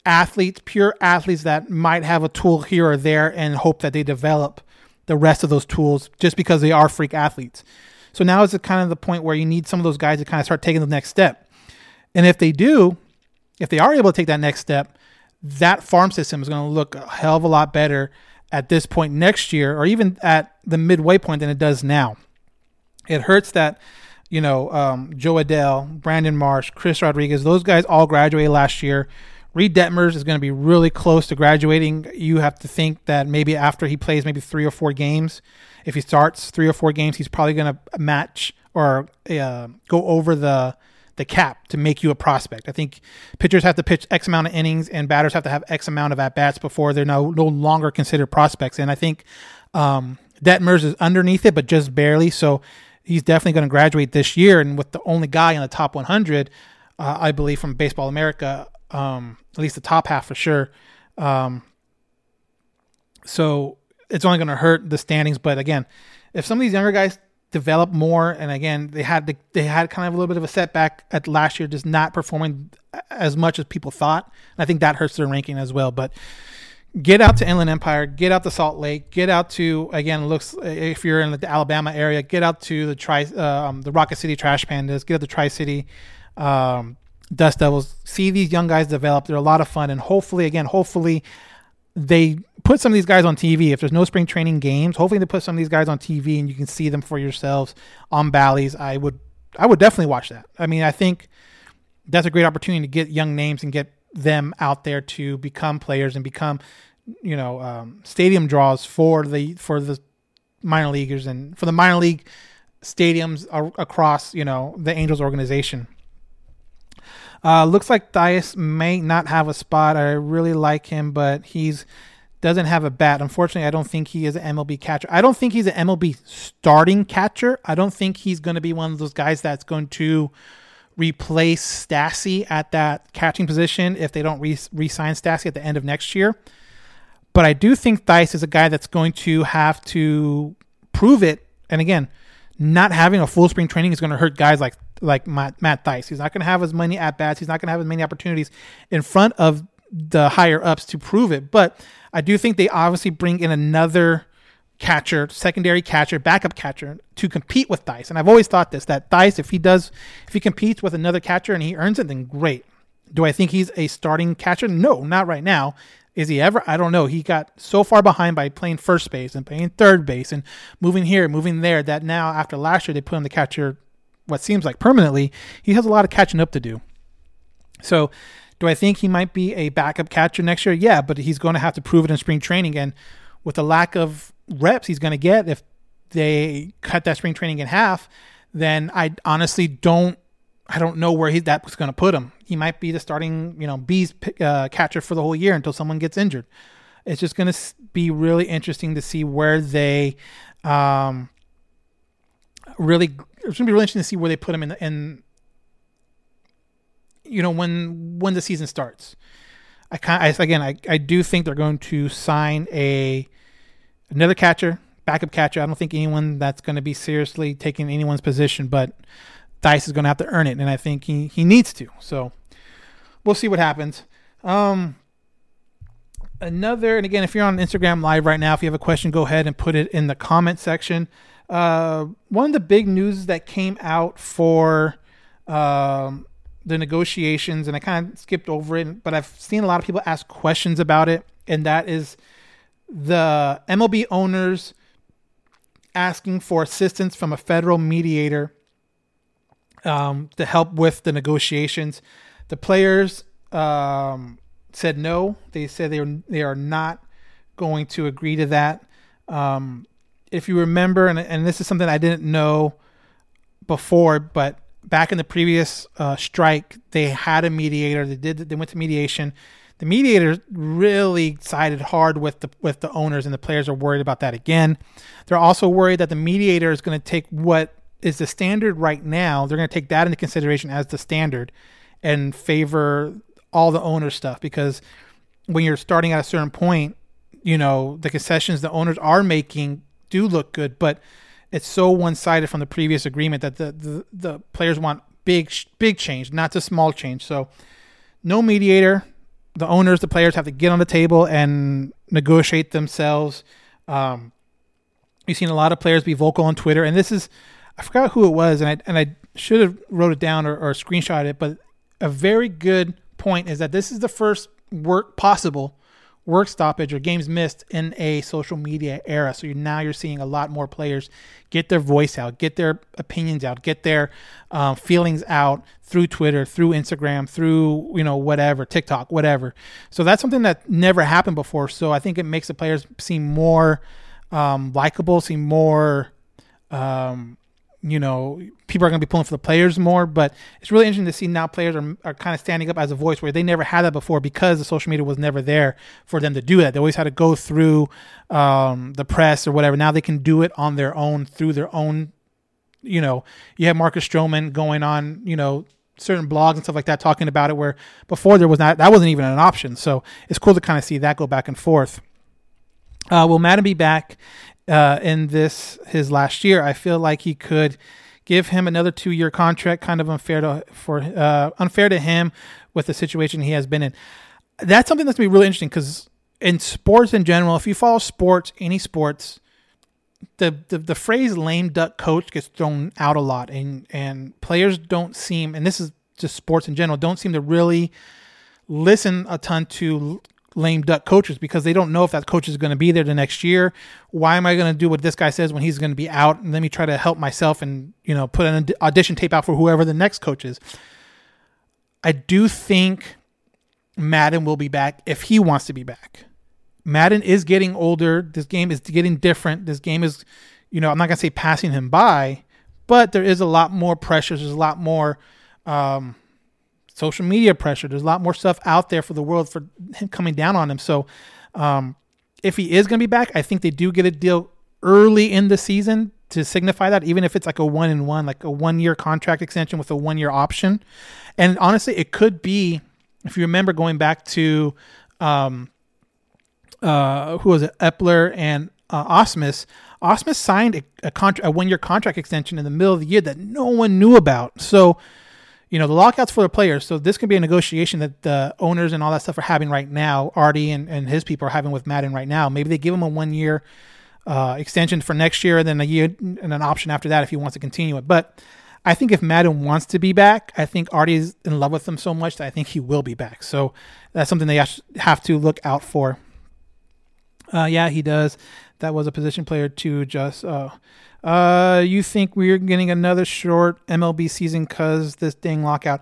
athletes, pure athletes that might have a tool here or there, and hope that they develop the rest of those tools just because they are freak athletes. So now is kind of the point where you need some of those guys to kind of start taking the next step. And if they do, if they are able to take that next step, that farm system is going to look a hell of a lot better at this point next year or even at the midway point than it does now. It hurts that, you know, um, Jo Adell, Brandon Marsh, Chris Rodriguez, those guys all graduated last year. Reid Detmers is going to be really close to graduating. You have to think that maybe after he plays maybe three or four games, if he starts three or four games, he's probably going to match or uh, go over the the cap to make you a prospect. I think pitchers have to pitch X amount of innings and batters have to have X amount of at bats before they're no no longer considered prospects. And I think um, Detmers is underneath it, but just barely. So he's definitely going to graduate this year. And with the only guy in the top 100, uh, I believe from Baseball America, um, at least the top half for sure. Um, so it's only going to hurt the standings. But again, if some of these younger guys develop more, and again, they had the, they had kind of a little bit of a setback at last year, just not performing as much as people thought. And I think that hurts their ranking as well. But get out to Inland Empire, get out to Salt Lake, get out to again looks if you're in the Alabama area, get out to the Tri um, the Rocket City Trash Pandas, get out to Tri City. Um, Dust Devils. See these young guys develop. They're a lot of fun, and hopefully, again, hopefully they put some of these guys on TV. If there's no spring training games, hopefully they put some of these guys on TV and you can see them for yourselves on Bally's. I would, I would definitely watch that. I mean, I think that's a great opportunity to get young names and get them out there to become players and become, you know, um, stadium draws for the for the minor leaguers and for the minor league stadiums across, you know, the Angels organization. Uh, looks like Thaiss may not have a spot. I really like him, but he's doesn't have a bat. Unfortunately, I don't think he is an MLB catcher. I don't think he's an MLB starting catcher. I don't think he's going to be one of those guys that's going to replace Stassi at that catching position if they don't re- sign Stassi at the end of next year. But I do think Thaiss is a guy that's going to have to prove it. And again, not having a full spring training is going to hurt guys like like Matt, Matt Thaiss. He's not going to have as many at bats. He's not going to have as many opportunities in front of the higher ups to prove it. But I do think they obviously bring in another catcher, secondary catcher, backup catcher to compete with Thaiss. And I've always thought this that Thaiss, if he does, if he competes with another catcher and he earns it, then great. Do I think he's a starting catcher? No, not right now. Is he ever? I don't know. He got so far behind by playing first base and playing third base and moving here, moving there that now after last year they put him the catcher what seems like permanently, he has a lot of catching up to do. So, do I think he might be a backup catcher next year? Yeah, but he's going to have to prove it in spring training. And with the lack of reps he's going to get, if they cut that spring training in half, then I honestly don't. I don't know where he, that was going to put him. He might be the starting, you know, bees uh, catcher for the whole year until someone gets injured. It's just going to be really interesting to see where they um, really it's gonna be really interesting to see where they put him in. In you know when when the season starts, I kind I, again I I do think they're going to sign a another catcher, backup catcher. I don't think anyone that's going to be seriously taking anyone's position, but Thaiss is going to have to earn it, and I think he he needs to. So we'll see what happens. Um, another, and again, if you're on Instagram Live right now, if you have a question, go ahead and put it in the comment section. Uh, one of the big news that came out for um, the negotiations, and I kind of skipped over it, but I've seen a lot of people ask questions about it, and that is the MLB owners asking for assistance from a federal mediator um, to help with the negotiations. The players um, said no. They said they are they are not going to agree to that. Um, if you remember, and, and this is something I didn't know before, but back in the previous uh, strike, they had a mediator. They did. They went to mediation. The mediator really sided hard with the with the owners, and the players are worried about that again. They're also worried that the mediator is going to take what is the standard right now. They're going to take that into consideration as the standard, and favor all the owner stuff because when you're starting at a certain point, you know the concessions the owners are making do look good, but it's so one-sided from the previous agreement that the the, the players want big big change, not just small change. So no mediator. The owners, the players have to get on the table and negotiate themselves. Um, you've seen a lot of players be vocal on Twitter, and this is I forgot who it was, and I and I should have wrote it down or, or screenshot it, but a very good point is that this is the first work possible work stoppage or games missed in a social media era. So you're, now you're seeing a lot more players get their voice out, get their opinions out, get their uh, feelings out through Twitter, through Instagram, through you know whatever TikTok, whatever. So that's something that never happened before. So I think it makes the players seem more um, likable, seem more um, you know, people are going to be pulling for the players more. But it's really interesting to see now players are, are kind of standing up as a voice where they never had that before because the social media was never there for them to do that. They always had to go through um, the press or whatever. Now they can do it on their own through their own, you know, you have Marcus Stroman going on, you know, certain blogs and stuff like that talking about it where before there was not, that wasn't even an option. So it's cool to kind of see that go back and forth. Uh, will Maddon be back uh, in this his last year. I feel like he could give him another two year contract. Kind of unfair to for uh, unfair to him with the situation he has been in. That's something that's gonna be really interesting because in sports in general, if you follow sports, any sports, the, the the phrase "lame duck coach" gets thrown out a lot, and and players don't seem, and this is just sports in general, don't seem to really listen a ton to lame duck coaches because they don't know if that coach is going to be there the next year. Why am I going to do what this guy says when he's going to be out? And let me try to help myself and you know put an audition tape out for whoever the next coach is. I do think Maddon will be back if he wants to be back. Maddon is getting older. This game is getting different. This game is, you know, I'm not gonna say passing him by, but there is a lot more pressures. There's a lot more. Um, social media pressure. There's a lot more stuff out there for the world for him coming down on him. So, um, if he is going to be back, I think they do get a deal early in the season to signify that, even if it's like a one in one, like a one year contract extension with a one year option. And honestly, it could be, if you remember going back to, um, uh, who was it, Eppler and uh, Ausmus. Ausmus signed a, a, contra- a one year contract extension in the middle of the year that no one knew about. So, you know, the lockouts for the players. So this could be a negotiation that the owners and all that stuff are having right now. Arte and, and his people are having with Maddon right now. Maybe they give him a one year uh, extension for next year, and then a year and an option after that if he wants to continue it. But I think if Maddon wants to be back, I think Arte is in love with him so much that I think he will be back. So that's something they have to look out for. Uh, yeah, he does. That was a position player too. Just uh, uh, you think we're getting another short MLB season because this dang lockout?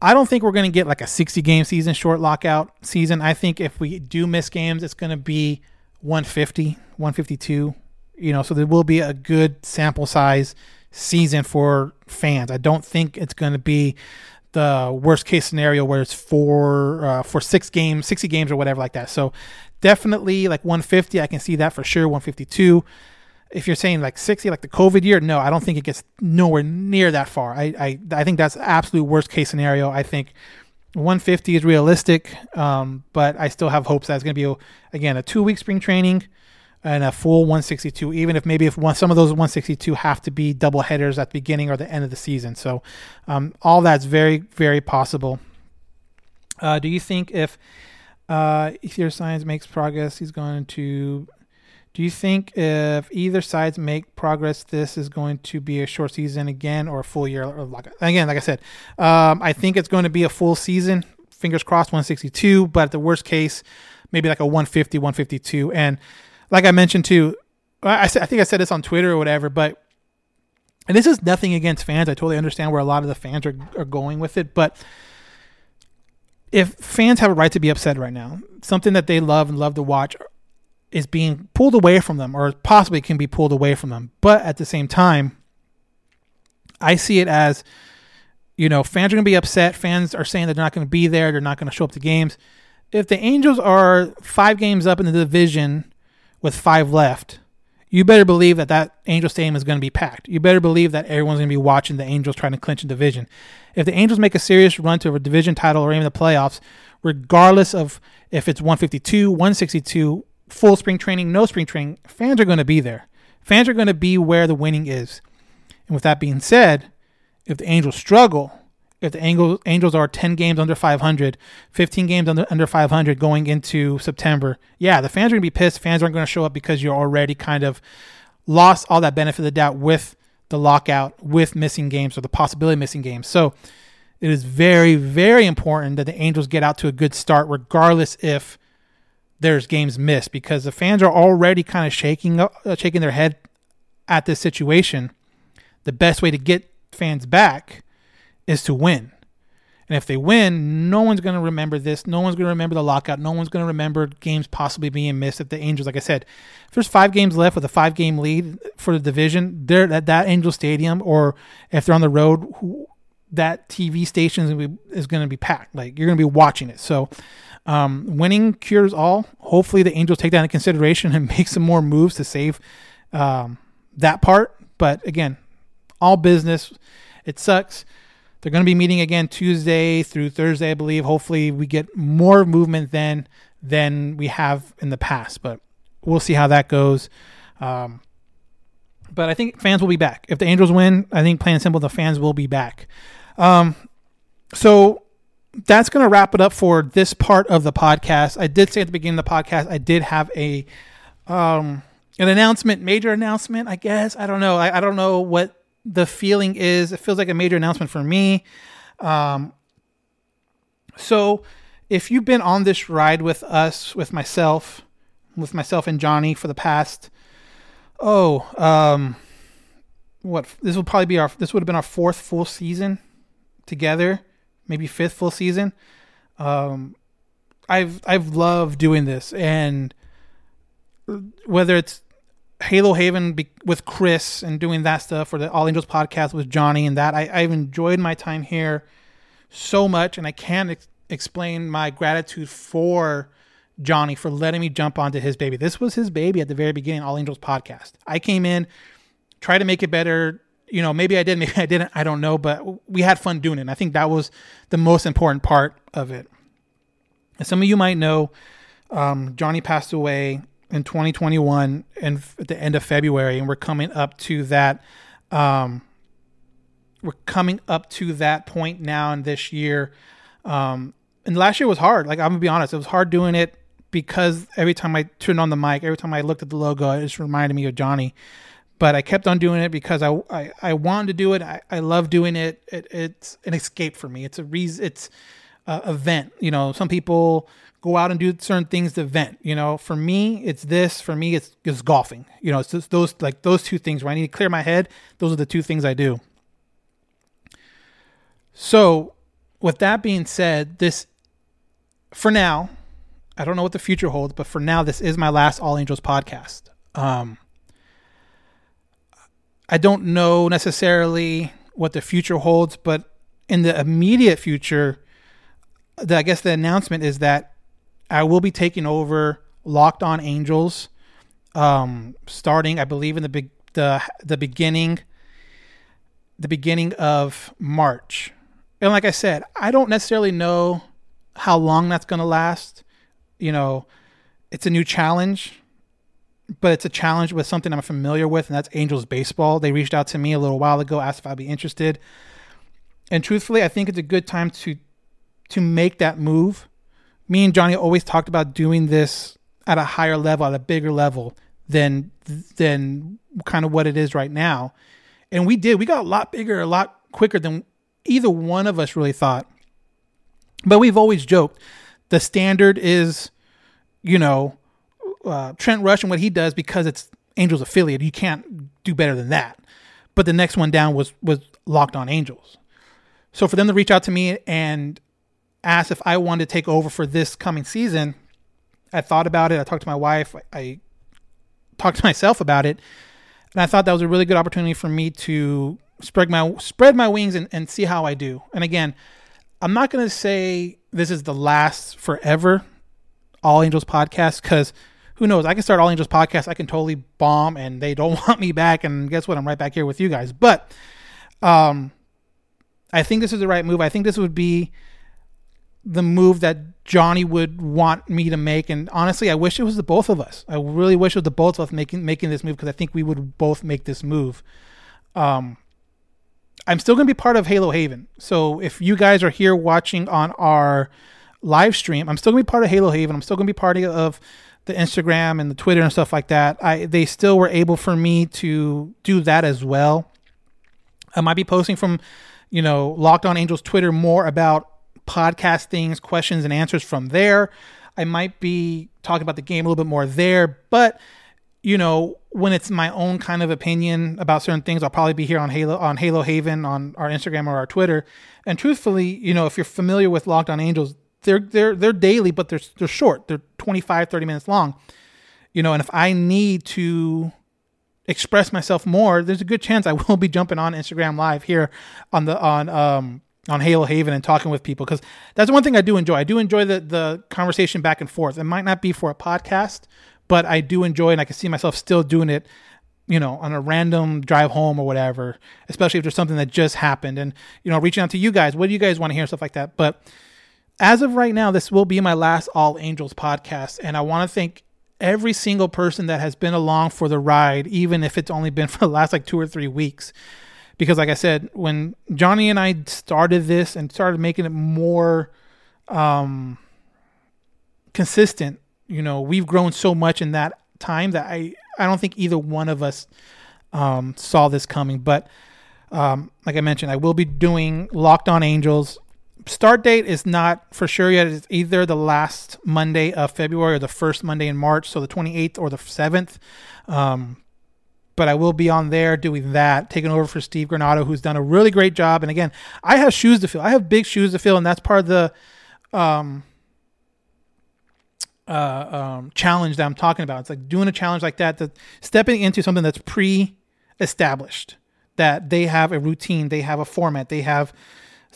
I don't think we're going to get like a 60 game season, short lockout season. I think if we do miss games, it's going to be 150, 152. You know, so there will be a good sample size season for fans. I don't think it's going to be the worst case scenario where it's for uh, for six games, 60 games or whatever like that. So definitely like 150, I can see that for sure. 152 if you're saying like 60 like the covid year no i don't think it gets nowhere near that far. I i, I think that's absolute worst case scenario. I think 150 is realistic um, but i still have hopes that it's going to be again a two week spring training and a full 162 even if maybe if one, some of those 162 have to be double headers at the beginning or the end of the season. So um, all that's very very possible. Uh, do you think if uh, Ether Science makes progress, he's going to Do you think if either sides make progress, this is going to be a short season again or a full year? Again, like I said, um, I think it's going to be a full season. Fingers crossed, 162. But the worst case, maybe like a 150, 152. And like I mentioned too, I, I think I said this on Twitter or whatever, but and this is nothing against fans. I totally understand where a lot of the fans are, are going with it, but if fans have a right to be upset right now, something that they love and love to watch is being pulled away from them or possibly can be pulled away from them. But at the same time, I see it as you know, fans are going to be upset. Fans are saying that they're not going to be there. They're not going to show up to games. If the Angels are five games up in the division with five left, you better believe that that Angel Stadium is going to be packed. You better believe that everyone's going to be watching the Angels trying to clinch a division. If the Angels make a serious run to a division title or even the playoffs, regardless of if it's 152, 162, full spring training, no spring training, fans are going to be there. Fans are going to be where the winning is. And with that being said, if the Angels struggle, if the Angels Angels are 10 games under 500, 15 games under under 500 going into September, yeah, the fans are going to be pissed. Fans aren't going to show up because you're already kind of lost all that benefit of the doubt with the lockout, with missing games or the possibility of missing games. So it is very, very important that the Angels get out to a good start, regardless if there's games missed because the fans are already kind of shaking uh, shaking their head at this situation. The best way to get fans back is to win. And if they win, no one's going to remember this. No one's going to remember the lockout. No one's going to remember games possibly being missed. If the Angels, like I said, if there's five games left with a five game lead for the division, they're at that Angel Stadium, or if they're on the road, that TV station is going, be, is going to be packed. Like you're going to be watching it. So um, winning cures all. Hopefully, the Angels take that into consideration and make some more moves to save um, that part. But again, all business. It sucks. They're going to be meeting again Tuesday through Thursday, I believe. Hopefully, we get more movement then than we have in the past. But we'll see how that goes. Um, but I think fans will be back. If the Angels win, I think plain and simple, the fans will be back. Um, so that's going to wrap it up for this part of the podcast. I did say at the beginning of the podcast, I did have a um, an announcement, major announcement, I guess. I don't know. I, I don't know what the feeling is. It feels like a major announcement for me. Um, so if you've been on this ride with us, with myself, with myself and Johnny for the past, oh, um, what this will probably be our this would have been our fourth full season together maybe fifth full season. Um, I've I've loved doing this, and whether it's Halo Haven be, with Chris and doing that stuff, or the All Angels podcast with Johnny and that, I, I've enjoyed my time here so much, and I can't ex- explain my gratitude for Johnny for letting me jump onto his baby. This was his baby at the very beginning, All Angels podcast. I came in, tried to make it better, you know, maybe I did, maybe I didn't. I don't know, but we had fun doing it. And I think that was the most important part of it. Some of you might know, um, Johnny passed away in 2021 and at the end of February, and we're coming up to that. Um, we're coming up to that point now in this year. Um, and last year was hard. Like I'm gonna be honest, it was hard doing it because every time I turned on the mic, every time I looked at the logo, it just reminded me of Johnny but I kept on doing it because I, I, I wanted to do it. I, I love doing it. it. It's an escape for me. It's a reason. It's a event. You know, some people go out and do certain things to vent. You know, for me, it's this. For me, it's, it's golfing. You know, it's just those like those two things where I need to clear my head. Those are the two things I do. So, with that being said, this for now, I don't know what the future holds, but for now, this is my last All Angels podcast. Um, I don't know necessarily what the future holds, but in the immediate future, the, I guess the announcement is that I will be taking over Locked On Angels, um, starting I believe in the big the the beginning the beginning of March. And like I said, I don't necessarily know how long that's going to last. You know, it's a new challenge but it's a challenge with something I'm familiar with, and that's Angels baseball. They reached out to me a little while ago, asked if I'd be interested, and truthfully, I think it's a good time to to make that move. Me and Johnny always talked about doing this at a higher level, at a bigger level. than than kind of what it is right now. And we did. We got a lot bigger, a lot quicker than either one of us really thought. But we've always joked the standard is, you know, uh, Trent Rush and what he does because it's Angels affiliate. You can't do better than that. But the next one down was was Locked On Angels. So for them to reach out to me and ask if I wanted to take over for this coming season, I thought about it. I talked to my wife. I talked to myself about it, and I thought that was a really good opportunity for me to spread my spread my wings and, and see how I do. And again, I'm not going to say this is the last forever All Angels podcast because who knows? I can start All Angels podcast. I can totally bomb and they don't want me back. And guess what? I'm right back here with you guys. But um, I think this is the right move. I think this would be the move that Johnny would want me to make. And honestly, I wish it was the both of us. I really wish it was the both of us making making this move because I think we would both make this move. Um, I'm still going to be part of Halo Haven. So if you guys are here watching on our live stream, I'm still going to be part of Halo Haven. I'm still going to be part of the Instagram and the Twitter and stuff like that. I they still were able for me to do that as well. I might be posting from, you know, Locked On Angels Twitter more about podcast things, questions and answers from there. I might be talking about the game a little bit more there, but you know, when it's my own kind of opinion about certain things, I'll probably be here on Halo on Halo Haven on our Instagram or our Twitter. And truthfully, you know, if you're familiar with Locked On Angels, they're they're they're daily, but they're they're short. They're 25, 30 minutes long. You know, and if I need to express myself more, there's a good chance I will be jumping on Instagram live here on the on um on Halo Haven and talking with people because that's one thing I do enjoy. I do enjoy the the conversation back and forth. It might not be for a podcast, but I do enjoy and I can see myself still doing it, you know, on a random drive home or whatever, especially if there's something that just happened and, you know, reaching out to you guys. What do you guys want to hear? Stuff like that. But as of right now, this will be my last All Angels podcast. And I want to thank every single person that has been along for the ride, even if it's only been for the last like two or three weeks. Because, like I said, when Johnny and I started this and started making it more um, consistent, you know, we've grown so much in that time that I, I don't think either one of us um, saw this coming. But um, like I mentioned, I will be doing Locked On Angels. Start date is not for sure yet. It's either the last Monday of February or the first Monday in March, so the 28th or the 7th. Um, but I will be on there doing that, taking over for Steve Granado, who's done a really great job. And again, I have shoes to fill. I have big shoes to fill, and that's part of the um, uh, um, challenge that I'm talking about. It's like doing a challenge like that, that stepping into something that's pre-established, that they have a routine, they have a format, they have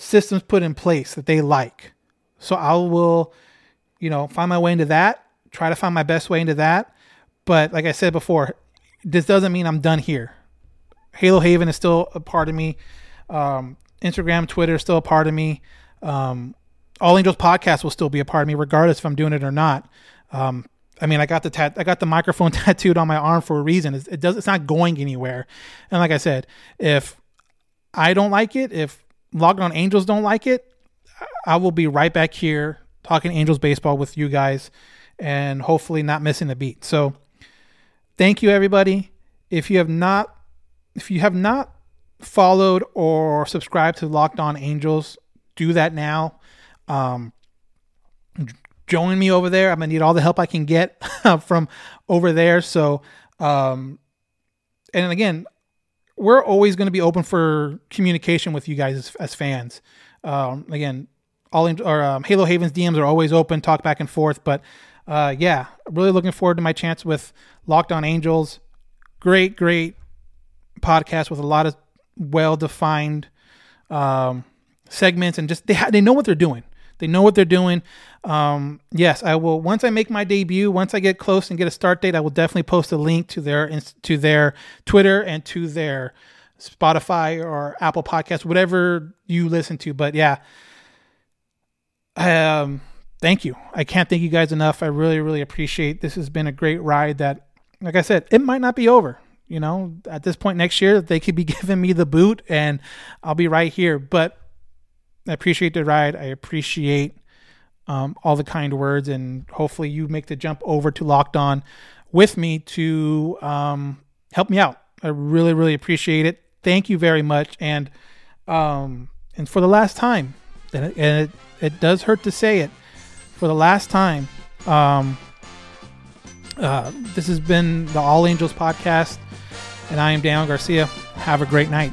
systems put in place that they like. So I will, you know, find my way into that, try to find my best way into that. But like I said before, this doesn't mean I'm done here. Halo Haven is still a part of me. Um, Instagram, Twitter is still a part of me. Um, all Angels podcast will still be a part of me, regardless if I'm doing it or not. Um, I mean, I got the tat- I got the microphone tattooed on my arm for a reason. It's, it does, it's not going anywhere. And like I said, if I don't like it, if Locked On Angels don't like it, I will be right back here talking Angels baseball with you guys, and hopefully not missing a beat. So, thank you everybody. If you have not, if you have not followed or subscribed to Locked On Angels, do that now. Um, join me over there. I'm gonna need all the help I can get from over there. So, um, and again, we're always going to be open for communication with you guys as, as fans. Um, again, all in, or um, Halo Haven's DMs are always open, talk back and forth. But uh, yeah, really looking forward to my chance with Locked On Angels. Great, great podcast with a lot of well defined um, segments and just they ha- they know what they're doing. They know what they're doing. Um, yes, I will. Once I make my debut, once I get close and get a start date, I will definitely post a link to their to their Twitter and to their Spotify or Apple Podcast, whatever you listen to. But yeah, um, thank you. I can't thank you guys enough. I really, really appreciate. This has been a great ride. That, like I said, it might not be over. You know, at this point next year, they could be giving me the boot, and I'll be right here. But I appreciate the ride. I appreciate um, all the kind words, and hopefully you make the jump over to Locked On with me to um, help me out. I really, really appreciate it. Thank you very much. And um, and for the last time, and it, and it, it does hurt to say it, for the last time, um, uh, this has been the All Angels podcast, and I am Dan Garcia. Have a great night.